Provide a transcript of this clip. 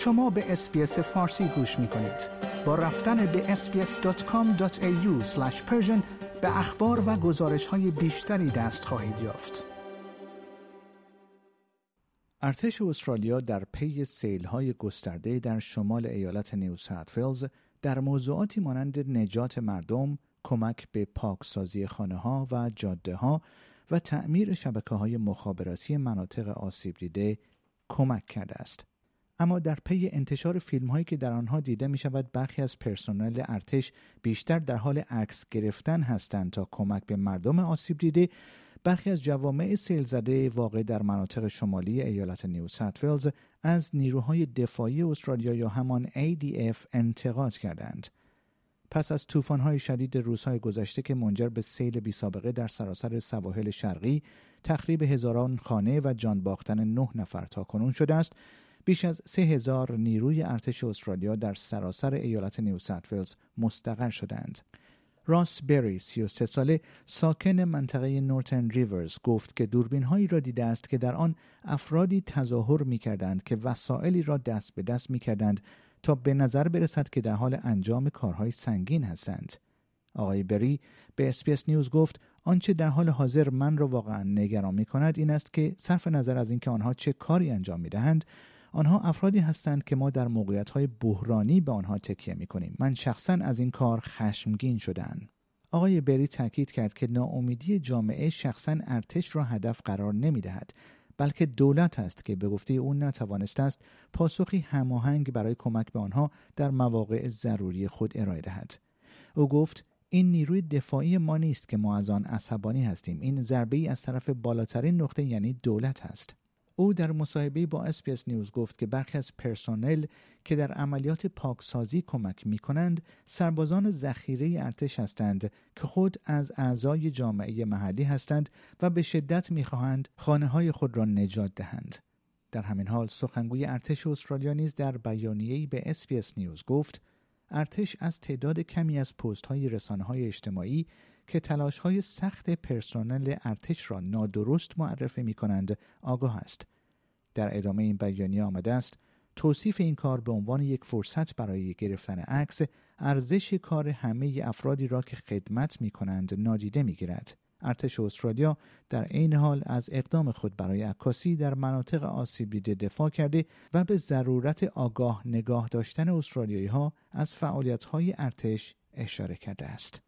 شما به SBS فارسی گوش می کنید. با رفتن به sbs.com.au به اخبار و گزارش های بیشتری دست خواهید یافت. ارتش استرالیا در پی های گسترده در شمال ایالت نیو ساوت در موضوعاتی مانند نجات مردم، کمک به پاکسازی خانه ها و جاده ها و تعمیر شبکه های مخابراتی مناطق آسیب دیده کمک کرده است. اما در پی انتشار فیلم هایی که در آنها دیده می شود برخی از پرسنل ارتش بیشتر در حال عکس گرفتن هستند تا کمک به مردم آسیب دیده برخی از جوامع سیل زده واقع در مناطق شمالی ایالت نیو ساوت ولز از نیروهای دفاعی استرالیا یا همان ADF انتقاد کردند. پس از طوفان‌های شدید روزهای گذشته که منجر به سیل بی سابقه در سراسر سواحل شرقی تخریب هزاران خانه و جان باختن نه نفر تا کنون شده است بیش از سه هزار نیروی ارتش استرالیا در سراسر ایالت نیو ساتفیلز مستقر شدند. راس بری 33 ساله ساکن منطقه نورتن ریورز گفت که دوربین هایی را دیده است که در آن افرادی تظاهر می کردند که وسایلی را دست به دست می کردند تا به نظر برسد که در حال انجام کارهای سنگین هستند. آقای بری به SBS News گفت آنچه در حال حاضر من را واقعا نگران می کند این است که صرف نظر از اینکه آنها چه کاری انجام می دهند آنها افرادی هستند که ما در موقعیت های بحرانی به آنها تکیه می کنیم. من شخصا از این کار خشمگین شدم. آقای بری تاکید کرد که ناامیدی جامعه شخصا ارتش را هدف قرار نمی دهد بلکه دولت است که به گفته او نتوانسته است پاسخی هماهنگ برای کمک به آنها در مواقع ضروری خود ارائه دهد او گفت این نیروی دفاعی ما نیست که ما از آن عصبانی هستیم این ضربه ای از طرف بالاترین نقطه یعنی دولت است او در مصاحبه با SBS News گفت که برخی از پرسنل که در عملیات پاکسازی کمک می کنند سربازان ذخیره ارتش هستند که خود از اعضای جامعه محلی هستند و به شدت می خواهند خانه های خود را نجات دهند. در همین حال سخنگوی ارتش استرالیا نیز در بیانیه‌ای به SBS News گفت ارتش از تعداد کمی از پست های رسانه های اجتماعی که تلاش های سخت پرسنل ارتش را نادرست معرفی می کنند آگاه است. در ادامه این بیانیه آمده است توصیف این کار به عنوان یک فرصت برای گرفتن عکس ارزش کار همه افرادی را که خدمت می کنند نادیده می گیرد. ارتش استرالیا در عین حال از اقدام خود برای عکاسی در مناطق آسیب دیده دفاع کرده و به ضرورت آگاه نگاه داشتن استرالیایی ها از فعالیت های ارتش اشاره کرده است.